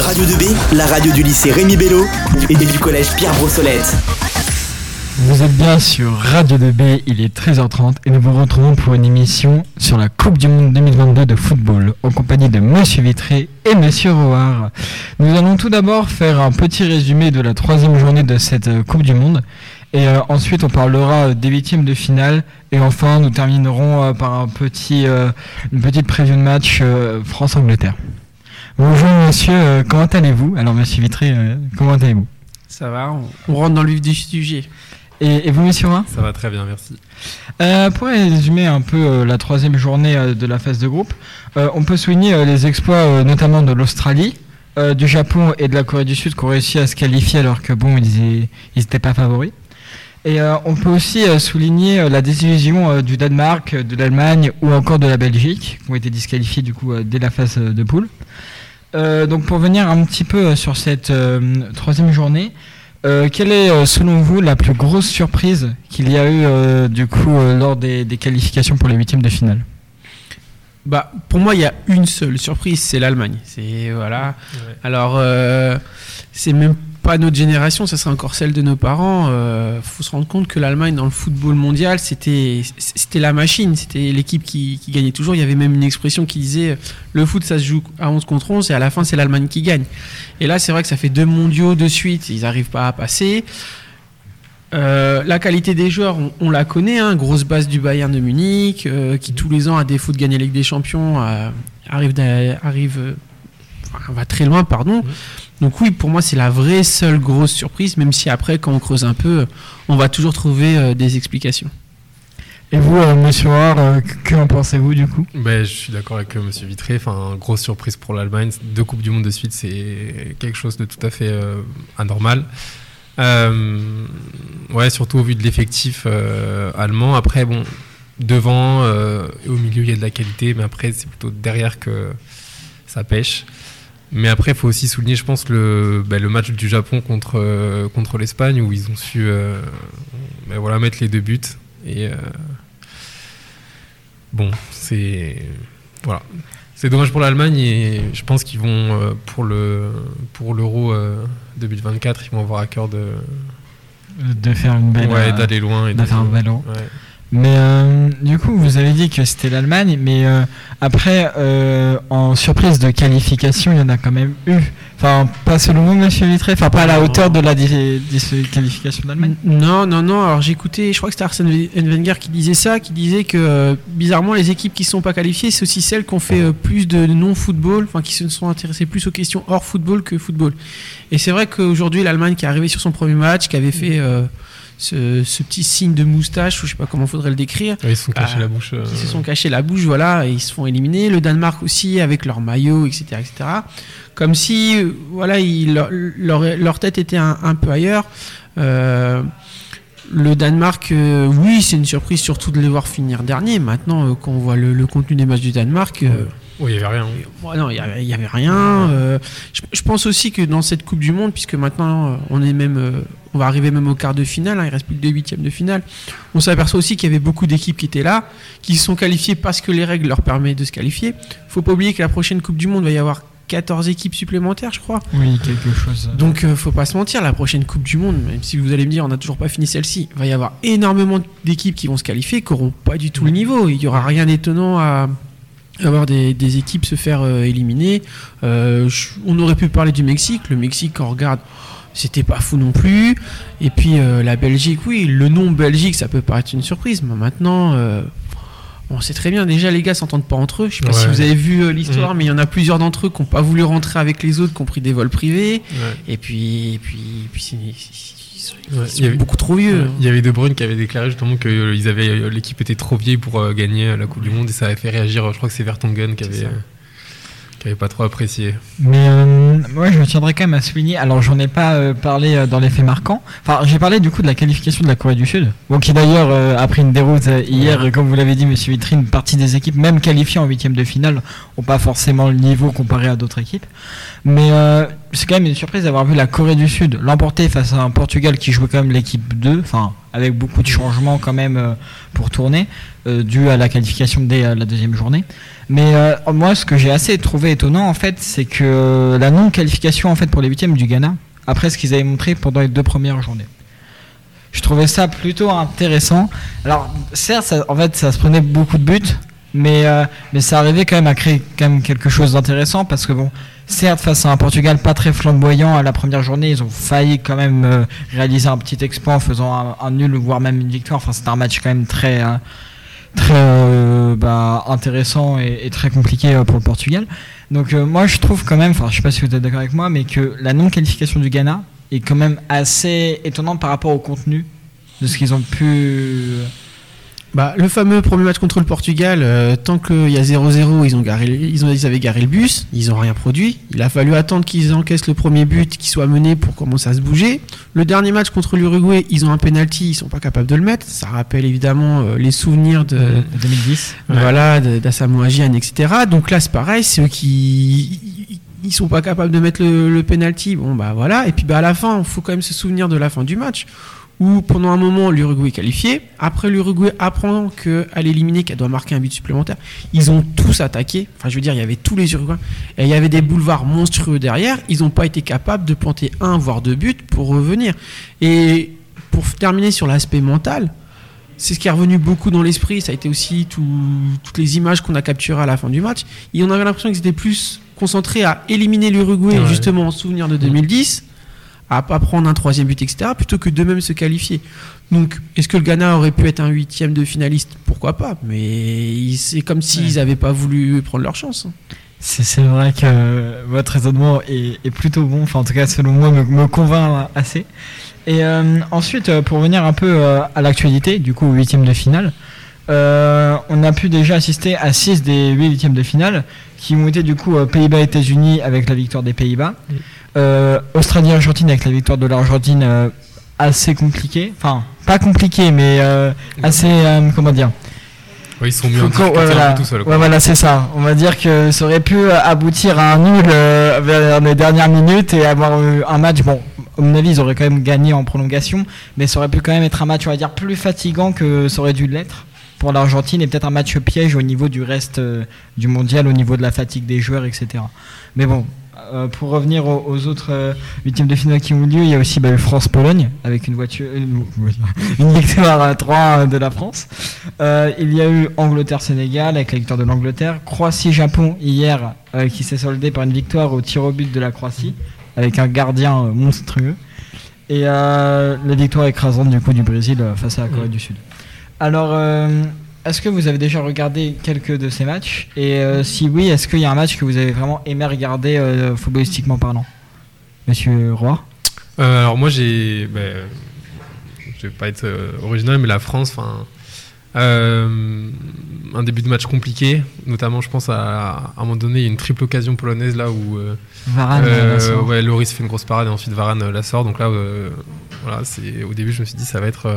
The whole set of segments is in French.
Radio 2B, la radio du lycée Rémi Bello et du collège Pierre Brossolette. Vous êtes bien sur Radio 2B, il est 13h30 et nous vous retrouvons pour une émission sur la Coupe du Monde 2022 de football en compagnie de Monsieur Vitré et Monsieur Roard. Nous allons tout d'abord faire un petit résumé de la troisième journée de cette euh, Coupe du Monde et euh, ensuite on parlera euh, des huitièmes de finale et enfin nous terminerons par une petite preview de match France-Angleterre. Bonjour Monsieur, euh, comment allez-vous? Alors Monsieur Vitré, euh, comment allez-vous? Ça va, on, on rentre dans le vif du sujet. et, et vous Monsieur Roard Ça va très bien, merci. Euh, pour résumer un peu euh, la troisième journée euh, de la phase de groupe, euh, on peut souligner euh, les exploits euh, notamment de l'Australie, euh, du Japon et de la Corée du Sud qui ont réussi à se qualifier alors que bon, ils n'étaient pas favoris. Et euh, on peut aussi euh, souligner euh, la désillusion euh, du Danemark, de l'Allemagne ou encore de la Belgique, qui ont été disqualifiés du coup euh, dès la phase euh, de poule. Euh, donc pour venir un petit peu euh, sur cette euh, troisième journée, euh, quelle est selon vous la plus grosse surprise qu'il y a eu euh, du coup euh, lors des, des qualifications pour les huitièmes de finale? Bah, pour moi, il y a une seule surprise, c'est l'Allemagne. C'est voilà. Alors, euh, c'est même pas notre génération, ça serait encore celle de nos parents. Euh, faut se rendre compte que l'Allemagne dans le football mondial, c'était la machine, c'était l'équipe qui, gagnait toujours. Il y avait même une expression qui disait le foot, ça se joue à 11 contre 11 et à la fin, c'est l'Allemagne qui gagne. Et là, c'est vrai que ça fait deux mondiaux de suite, ils n'arrivent pas à passer. Euh, la qualité des joueurs, on, la connaît, hein, grosse base du Bayern de Munich, euh, qui tous les ans, à défaut de gagner la Ligue des Champions, euh, arrive, arrive euh, enfin, va très loin, pardon. Donc oui, pour moi, c'est la vraie seule grosse surprise, même si après, quand on creuse un peu, on va toujours trouver euh, des explications. Et vous, euh, monsieur Rohr, euh, que- que en pensez-vous du coup? Ben, je suis d'accord avec euh, Monsieur Vitré. Enfin, grosse surprise pour l'Allemagne. Deux Coupes du Monde de suite, c'est quelque chose de tout à fait euh, anormal. Euh, ouais, surtout au vu de l'effectif euh, allemand. Après, bon, devant euh, et au milieu, il y a de la qualité, mais après, c'est plutôt derrière que ça pêche. Mais après, il faut aussi souligner, je pense, le, ben, le match du Japon contre, euh, contre l'Espagne, où ils ont su euh, ben, voilà, mettre les deux buts. Et euh, bon, c'est. Voilà. C'est dommage pour l'Allemagne et je pense qu'ils vont, pour le pour l'Euro euh, 2024, ils vont avoir à cœur de, De faire une belle. ouais, d'aller loin. Et de faire un bel ouais. Mais euh, du coup, vous avez dit que c'était l'Allemagne, mais euh, après, euh, en surprise de qualification, il y en a quand même eu. Enfin, pas selon vous, monsieur Vitré, enfin, pas à la hauteur de la qualification d'Allemagne. Non, non, non. Alors écouté, je crois que c'était Arsène Wenger qui disait ça, qui disait que bizarrement les équipes qui ne sont pas qualifiées, c'est aussi celles qui ont fait plus de non-football, enfin qui se sont intéressées plus aux questions hors football que football. Et c'est vrai qu'aujourd'hui l'Allemagne qui est arrivée sur son premier match, qui avait fait ce, ce petit signe de moustache, ou je sais pas comment faudrait le décrire, Ouais, ils se sont cachés Ah, la bouche. euh, ils se sont cachés la bouche, voilà, et ils se font éliminer. Le Danemark aussi, avec leur maillot, etc., etc. Comme si, euh, voilà, leur, tête était un, un peu ailleurs. Euh, le Danemark, euh, oui, c'est une surprise, surtout de les voir finir dernier. Maintenant, euh, quand on voit le, le contenu des matchs du Danemark, euh, il n'y avait rien. Bon, non, il n'y avait, rien. je, je pense aussi que dans cette Coupe du Monde, puisque maintenant on est même, on va arriver même au quart de finale, hein, il reste plus que deux huitièmes de finale, on s'aperçoit aussi qu'il y avait beaucoup d'équipes qui étaient là, qui se sont qualifiées parce que les règles leur permettent de se qualifier. Faut pas oublier que la prochaine Coupe du Monde va y avoir 14 équipes supplémentaires, je crois. Oui, quelque chose. Donc euh, faut pas se mentir, la prochaine Coupe du Monde, même si vous allez me dire on n'a toujours pas fini celle-ci, il va y avoir énormément d'équipes qui vont se qualifier, qui n'auront pas du tout le niveau. Il y aura rien d'étonnant à avoir des, des équipes se faire euh, éliminer. Euh, je- on aurait pu parler du Mexique. Le Mexique, on regarde, c'était pas fou non plus. Et puis euh, la Belgique, oui, le nom Belgique, ça peut paraître une surprise, mais maintenant. euh, On sait très bien, déjà les gars s'entendent pas entre eux. Je sais pas si vous avez vu euh, l'histoire, Mhm. mais il y en a plusieurs d'entre eux qui n'ont pas voulu rentrer avec les autres, qui ont pris des vols privés. Ouais. Et puis, et puis, et puis c'est- ils Ouais, il y avait- beaucoup trop vieux. Il y avait De Bruyne qui avait déclaré justement que euh, ils avaient euh, l'équipe était trop vieille pour euh, gagner la Coupe du Monde et ça avait fait réagir. Je crois que c'est Vertonghen qui avait qui avait pas trop apprécié. Mais euh, moi, je me tiendrais quand même à souligner. Alors, j'en ai pas euh, parlé euh, dans les faits marquants. Enfin, j'ai parlé du coup de la qualification de la Corée du Sud, bon, qui d'ailleurs euh, a pris une déroute euh, hier, euh, comme vous l'avez dit, Monsieur Vitrine. Partie des équipes, même qualifiées en huitième de finale, ont pas forcément le niveau comparé à d'autres équipes. Mais euh, c'est quand même une surprise d'avoir vu la Corée du Sud l'emporter face à un Portugal qui jouait quand même l'équipe 2, enfin avec beaucoup de changements quand même euh, pour tourner, euh, dû à la qualification dès euh, la deuxième journée. Mais euh, moi, ce que j'ai assez trouvé étonnant en fait, c'est que la non-qualification en fait pour les huitièmes du Ghana, après ce qu'ils avaient montré pendant les deux premières journées. Je trouvais ça plutôt intéressant. Alors certes, en fait, ça se prenait beaucoup de buts, mais euh, mais ça arrivait quand même à créer quand même quelque chose d'intéressant parce que bon, certes face à un Portugal pas très flamboyant à la première journée, ils ont failli quand même euh, réaliser un petit exploit en faisant un, un nul voire même une victoire. Enfin, c'était un match quand même très euh, très bah, intéressant et, et très compliqué euh, pour le Portugal. Donc euh, moi je trouve quand même, enfin je sais pas si vous êtes d'accord avec moi, mais que la non-qualification du Ghana est quand même assez étonnante par rapport au contenu de ce qu'ils ont pu. Bah, le fameux premier match contre le Portugal, euh, tant qu'il y a 0-0, ils, ont garé, ils, ont, ils avaient garé le bus, ils ont rien produit. Il a fallu attendre qu'ils encaissent le premier but, qu'il soit mené pour commencer à se bouger. Le dernier match contre l'Uruguay, ils ont un penalty, ils sont pas capables de le mettre. Ça rappelle évidemment euh, les souvenirs de, de 2010. voilà, d'Asamoah Gyan, etc. Donc là, c'est pareil, c'est eux qui ils sont pas capables de mettre le, le penalty. Bon bah voilà. Et puis bah à la fin, il faut quand même se souvenir de la fin du match où pendant un moment l'Uruguay est qualifié. Après l'Uruguay apprend qu'à l'éliminer, qu'elle doit marquer un but supplémentaire. Ils ont tous attaqué. Enfin je veux dire, il y avait tous les Uruguayens et il y avait des boulevards monstrueux derrière. Ils n'ont pas été capables de planter un voire deux buts pour revenir. Et pour terminer sur l'aspect mental, c'est ce qui est revenu beaucoup dans l'esprit. Ça a été aussi tout- toutes les images qu'on a capturées à la fin du match. Et on avait l'impression qu'ils étaient plus concentrés à éliminer l'Uruguay, Ouais. justement en souvenir de 2010, à pas prendre un troisième but, etc., plutôt que d'eux-mêmes se qualifier. Donc, est-ce que le Ghana aurait pu être un huitième de finaliste? Pourquoi pas Mais c'est comme s'ils n'avaient pas voulu prendre leur chance. hein. C'est vrai que votre raisonnement est, est plutôt bon, enfin en tout cas selon moi me, me convainc assez. Et euh, ensuite, euh, pour venir un peu euh, à l'actualité, du coup huitième de finale, euh, on a pu déjà assister à 6 des 8 huitièmes de finale qui ont été du coup Pays-Bas-États-Unis avec la victoire des Pays-Bas. Euh, Australie-Argentine avec la victoire de l'Argentine euh, assez compliquée, enfin pas compliquée mais euh, assez, comment dire, Ouais, ils sont mis en voilà. tout quoi. Ouais, voilà, c'est ça. On va dire que ça aurait pu aboutir à un nul euh, vers les dernières minutes et avoir eu un match. Bon, à mon avis, ils auraient quand même gagné en prolongation, mais ça aurait pu quand même être un match, on va dire, plus fatigant que ça aurait dû l'être pour l'Argentine et peut-être un match piège au niveau du reste euh, du mondial, au niveau de la fatigue des joueurs, etc. Mais bon. Euh, pour revenir aux, autres euh, huitièmes de finale qui ont eu lieu, il y a aussi bah, France-Pologne avec une victoire à 3 de la France. Euh, il y a eu Angleterre-Sénégal avec la victoire de l'Angleterre. Croatie-Japon hier euh, qui s'est soldée par une victoire au tir au but de la Croatie avec un gardien euh, monstrueux. Et euh, la victoire écrasante du coup du Brésil euh, face à la Corée du Sud. Alors, euh, est-ce que vous avez déjà regardé quelques de ces matchs Et euh, si oui, est-ce qu'il y a un match que vous avez vraiment aimé regarder euh, footballistiquement parlant? Monsieur Roy? Euh, alors moi j'ai, ben, je vais pas être euh, original, mais la France, enfin, un début de match compliqué, notamment je pense à, à un moment donné il y a une triple occasion polonaise là où Varane ouais, Loris fait une grosse parade et ensuite Varane la sort. Donc là, voilà, c'est au début je me suis dit ça va être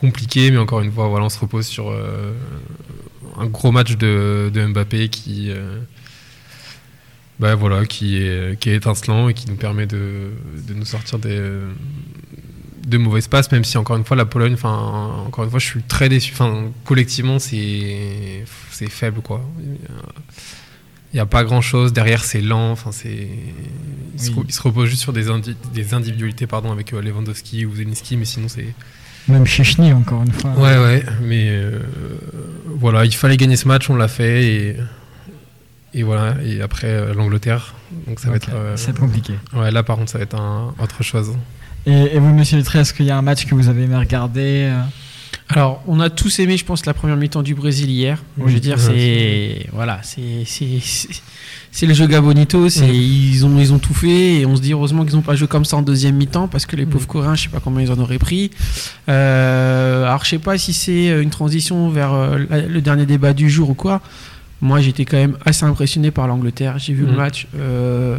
compliqué, mais encore une fois, voilà, on se repose sur euh, un gros match de, de Mbappé qui, euh, bah, voilà, qui est, qui est étincelant et qui nous permet de, de nous sortir des de mauvaises passes, même si encore une fois la Pologne, enfin encore une fois, je suis très déçu. Enfin, collectivement, c'est c'est faible quoi. Il n'y a pas grand chose derrière, c'est lent. Enfin, c'est il, se Oui. re- il se repose juste sur des, indi- des individualités pardon avec euh, Lewandowski ou Zelensky, mais sinon c'est Même Chechny encore une fois. Ouais, ouais, mais euh, voilà, il fallait gagner ce match, on l'a fait, et, et voilà, et après euh, l'Angleterre, donc ça va être. euh, C'est compliqué. ouais, là par contre, ça va être un, autre chose. Et, et vous, monsieur Lettré, est-ce qu'il y a un match que vous avez aimé regarder Alors, on a tous aimé, je pense, la première mi-temps du Brésil hier. Oui, je veux dire, c'est voilà, c'est c'est c'est- c'est le jeu Gabonito. C'est ils ont ils ont tout fait et on se dit heureusement qu'ils n'ont pas joué comme ça en deuxième mi-temps parce que les pauvres Coréens, je sais pas combien ils en auraient pris. Euh, alors, je sais pas si c'est euh, une transition vers euh, le dernier débat du jour ou quoi. Moi, j'étais quand même assez impressionné par l'Angleterre. J'ai vu le match. euh,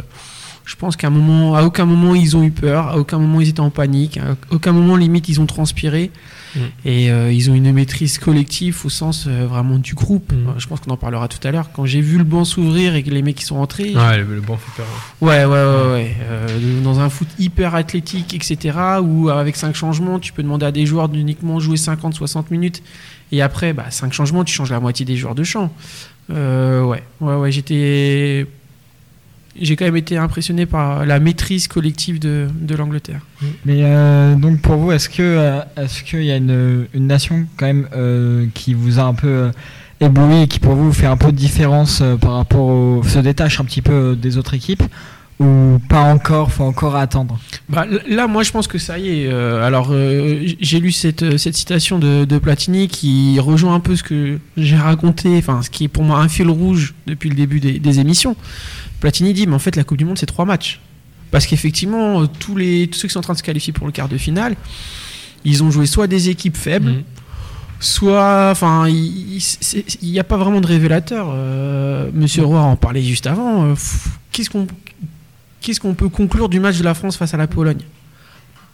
je pense qu'à un moment, à aucun moment ils ont eu peur, à aucun moment ils étaient en panique, à aucun moment limite ils ont transpiré. Mm. Et euh, ils ont une maîtrise collective au sens euh, vraiment du groupe. Mm. Je pense qu'on en parlera tout à l'heure. Quand j'ai vu le banc s'ouvrir et que les mecs qui sont rentrés, Ouais, le, le banc fait peur. Ouais, ouais, ouais, ouais. Euh, dans un foot hyper athlétique, etc., où avec 5 changements, tu peux demander à des joueurs d'uniquement jouer 50-60 minutes. Et après, bah, 5 changements, tu changes la moitié des joueurs de champ. Ouais, ouais, ouais, j'étais. J'ai quand même été impressionné par la maîtrise collective de, de l'Angleterre. Mais euh, donc pour vous, est-ce que euh, est-ce qu'il y a une, une nation quand même euh, qui vous a un peu ébloui et qui pour vous fait un peu de différence par rapport au se détache un petit peu des autres équipes? Ou pas encore, faut encore attendre. Bah, là, moi, je pense que ça y est. euh, alors, euh, j'ai lu cette, euh, cette citation de, de Platini qui rejoint un peu ce que j'ai raconté, enfin, ce qui est pour moi un fil rouge depuis le début des, des émissions. Platini dit, mais en fait, la Coupe du Monde, c'est trois matchs. Parce qu'effectivement, tous, les, tous ceux qui sont en train de se qualifier pour le quart de finale, ils ont joué soit des équipes faibles, Mhm. soit. Enfin, il n'y a pas vraiment de révélateur. Euh, Monsieur Roy en parlait juste avant. Euh, pff, Qu'est-ce qu'on qu'est-ce qu'on peut conclure du match de la France face à la Pologne?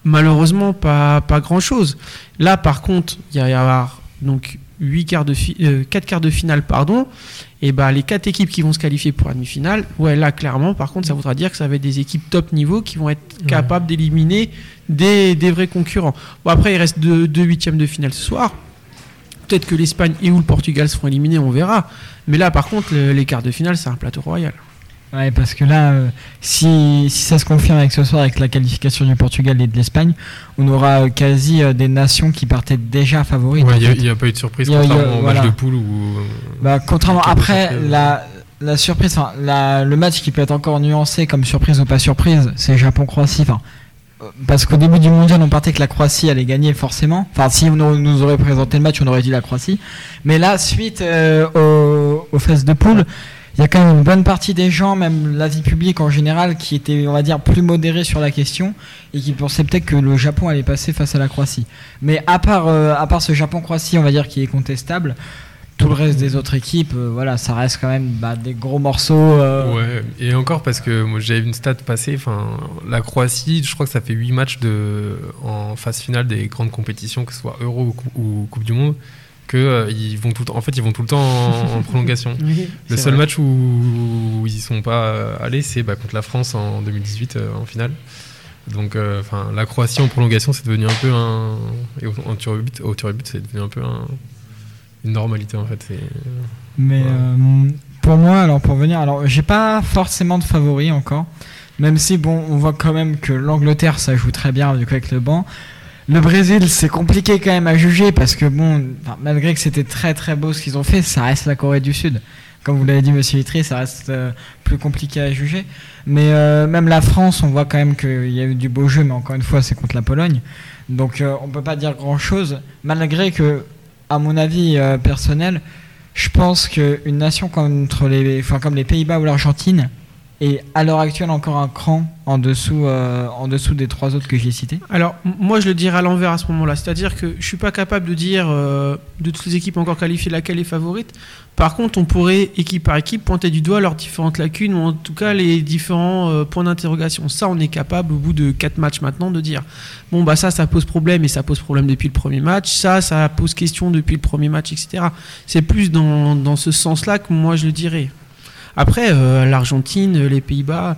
Malheureusement, pas, pas grand-chose. Là, par contre, il va y avoir donc huit quarts de fi- euh, quatre quarts de finale, pardon. Et bah, les quatre équipes qui vont se qualifier pour la demi-finale, ouais, là, clairement, par contre, ça voudra dire que ça va être des équipes top niveau qui vont être Ouais. capables d'éliminer des, des vrais concurrents. Bon, après, il reste deux, deux huitièmes de finale ce soir. Peut-être que l'Espagne et ou le Portugal seront éliminés, on verra. Mais là, par contre, le- les quarts de finale, c'est un plateau royal. Ouais, parce que là, euh, si, si ça se confirme avec ce soir avec la qualification du Portugal et de l'Espagne, on aura euh, quasi euh, des nations qui partaient déjà favorites. Il n'y a, pas eu de surprise y a- y au voilà. match de poule où. Bah, contrairement après la, la surprise, enfin, la- le match qui peut être encore nuancé comme surprise ou pas surprise, c'est Japon-Croatie. Enfin, parce qu'au début du mondial, on partait que la Croatie allait gagner forcément. Enfin, si on nous, aurait présenté le match, on aurait dit la Croatie. Mais là, suite aux, aux phases de poule, il y a quand même une bonne partie des gens, même l'avis public en général, qui était, on va dire, plus modéré sur la question et qui pensaient peut-être que le Japon allait passer face à la Croatie. Mais à part, euh, à part ce Japon-Croatie, on va dire, qui est contestable, tout le reste des autres équipes, euh, voilà, ça reste quand même bah, des gros morceaux. euh, Ouais, et encore parce que moi j'avais une stat passée, la Croatie, je crois que ça fait 8 matchs de, en phase finale des grandes compétitions, que ce soit Euro ou Coupe du Monde, que euh, ils vont tout, en fait ils vont tout le temps en, en prolongation. Le seul vrai. match où, où ils sont pas euh, allés, c'est bah, contre la France en 2018 euh, en finale. Donc, euh, enfin, la Croatie en prolongation, c'est devenu un peu un. Et au, en tir au but, au c'est devenu un peu un- une normalité en fait. Mais pour moi, alors pour venir, alors j'ai pas forcément de favori encore, même si bon, on voit quand même que l'Angleterre ça joue très bien du coup avec le banc. Le Brésil, c'est compliqué quand même à juger parce que bon, malgré que c'était très très beau ce qu'ils ont fait, ça reste la Corée du Sud. Comme vous l'avez dit, Monsieur Vitry, ça reste euh, plus compliqué à juger. Mais euh, même la France, on voit quand même qu'il y a eu du beau jeu, mais encore une fois, c'est contre la Pologne. Donc euh, on peut pas dire grand chose, malgré que, à mon avis personnel, je pense qu'une nation comme les Pays-Bas ou l'Argentine est à l'heure actuelle encore un cran en dessous, euh, en dessous des trois autres que j'ai cités. Alors, moi, je le dirais à l'envers à ce moment-là. C'est-à-dire que je suis pas capable de dire euh, de toutes les équipes encore qualifiées laquelle est favorite. Par contre, on pourrait, équipe par équipe, pointer du doigt leurs différentes lacunes ou en tout cas les différents euh, points d'interrogation. Ça, on est capable, au bout de quatre matchs maintenant, de dire bon, bah ça, ça pose problème et ça pose problème depuis le premier match. Ça, ça pose question depuis le premier match, etc. C'est plus dans, dans ce sens-là que moi, je le dirais. Après, euh, l'Argentine, les Pays-Bas.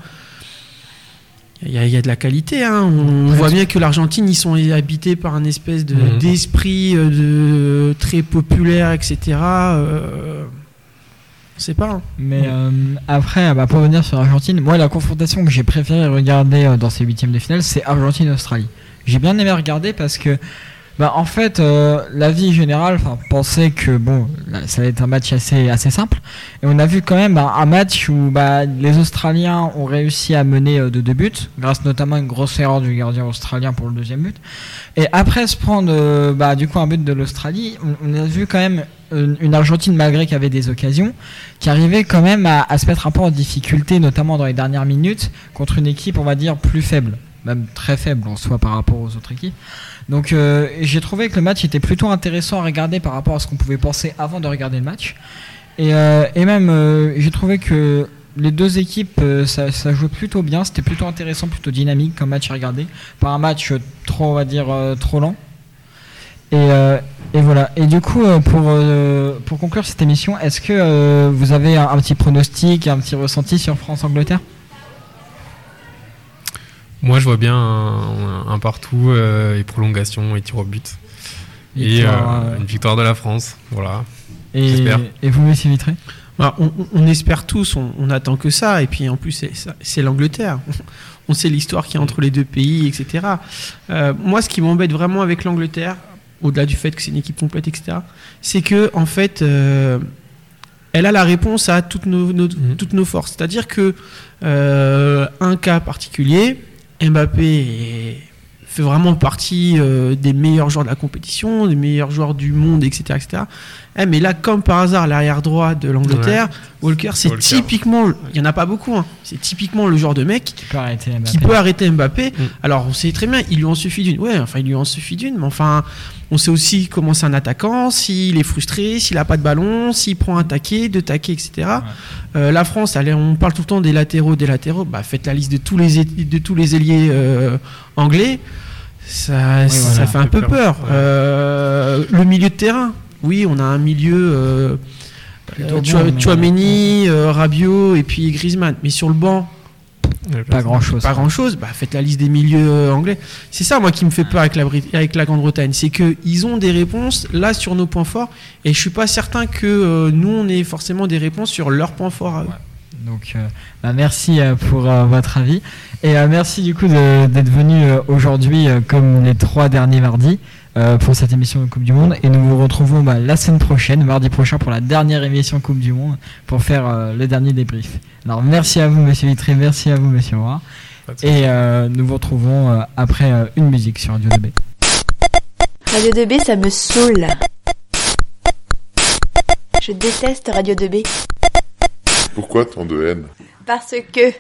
Il y, a- il y a de la qualité. Hein. On voit bien que l'Argentine, ils sont habités par un espèce de- Mhm. d'esprit euh, de, très populaire, etc. Euh, sait pas. hein. Mais euh, après, bah, pour revenir sur l'Argentine, moi la confrontation que j'ai préféré regarder dans ces huitièmes de finale, c'est Argentine-Australie. J'ai bien aimé regarder parce que, bah, en fait, euh, la vie générale enfin, pensait que bon, ça allait être un match assez, assez simple. Et on a vu quand même bah, un match où bah, les Australiens ont réussi à mener euh, de deux buts, grâce notamment à une grosse erreur du gardien australien pour le deuxième but. Et après se prendre euh, du coup un but de l'Australie, on, a vu quand même une, Argentine malgré qu'il y avait des occasions qui arrivait quand même à se mettre un peu en difficulté, notamment dans les dernières minutes, contre une équipe, on va dire, plus faible, même très faible en soi par rapport aux autres équipes. Donc euh, j'ai trouvé que le match était plutôt intéressant à regarder par rapport à ce qu'on pouvait penser avant de regarder le match. Et, euh, et même, euh, j'ai trouvé que les deux équipes, ça, ça jouait plutôt bien, c'était plutôt intéressant, plutôt dynamique comme match à regarder, pas un match trop, on va dire, trop lent. Et, et voilà. Et du coup, pour, pour conclure cette émission, est-ce que vous avez un, un petit pronostic, un petit ressenti sur France-Angleterre? Moi, je vois bien un, un partout euh, et prolongation et tir au but. Et euh, euh, une victoire de la France. Voilà. et, j'espère. et vous, Messi Vitré? Bah, on, espère tous, on, on attend que ça. Et puis en plus, c'est- l'Angleterre. On sait l'histoire qu'il y a entre les deux pays, etc. Euh, moi, ce qui m'embête vraiment avec l'Angleterre, au-delà du fait que c'est une équipe complète, etc., c'est que en fait, euh, elle a la réponse à toutes nos, nos- Mhm. toutes nos forces. C'est-à-dire que euh, un cas particulier, Mbappé fait vraiment partie euh, des meilleurs joueurs de la compétition, des meilleurs joueurs du monde, etc., etc. Eh, mais là, comme par hasard, l'arrière droit de l'Angleterre, Walker, c'est Walker. typiquement, il y en a pas beaucoup, hein, c'est typiquement le genre de mec Qui peut arrêter Mbappé qui peut arrêter Mbappé. Mm. Alors, on sait très bien, il lui en suffit d'une. Ouais, enfin, il lui en suffit d'une, mais enfin, on sait aussi comment c'est un attaquant, s'il est frustré, s'il a pas de ballon, s'il prend un taquet, deux taquets, etc. Euh, la France, allez, on parle tout le temps des latéraux, des latéraux. Bah, faites la liste de tous les, de tous les ailiers euh, anglais. Ça, voilà, fait un peu peur. Ouais. Euh, le milieu de terrain, oui, on a un milieu. Euh, Chouameni, euh, Rabiot et puis Griezmann. Mais sur le banc, Pas grand chose. pas grand chose. Bah, faites la liste des milieux euh, anglais. C'est ça, moi, qui me fait peur avec la, Brit- avec la Grande-Bretagne. C'est qu'ils ont des réponses là sur nos points forts. Et je suis pas certain que euh, nous, on ait forcément des réponses sur leurs points forts à eux. Donc, euh, bah, merci euh, pour euh, votre avis. Et merci du coup d'être venu aujourd'hui, comme les trois derniers mardis, euh, pour cette émission de Coupe du Monde. Et nous vous retrouvons bah, la semaine prochaine, mardi prochain, pour la dernière émission Coupe du Monde, pour faire euh, le dernier débrief. Alors, merci à vous, monsieur Vitré, merci à vous, monsieur Roy. Et euh, nous vous retrouvons euh, après euh, une musique sur Radio 2B. Radio 2B, ça me saoule. Je déteste Radio 2B Pourquoi tant de haine? Parce que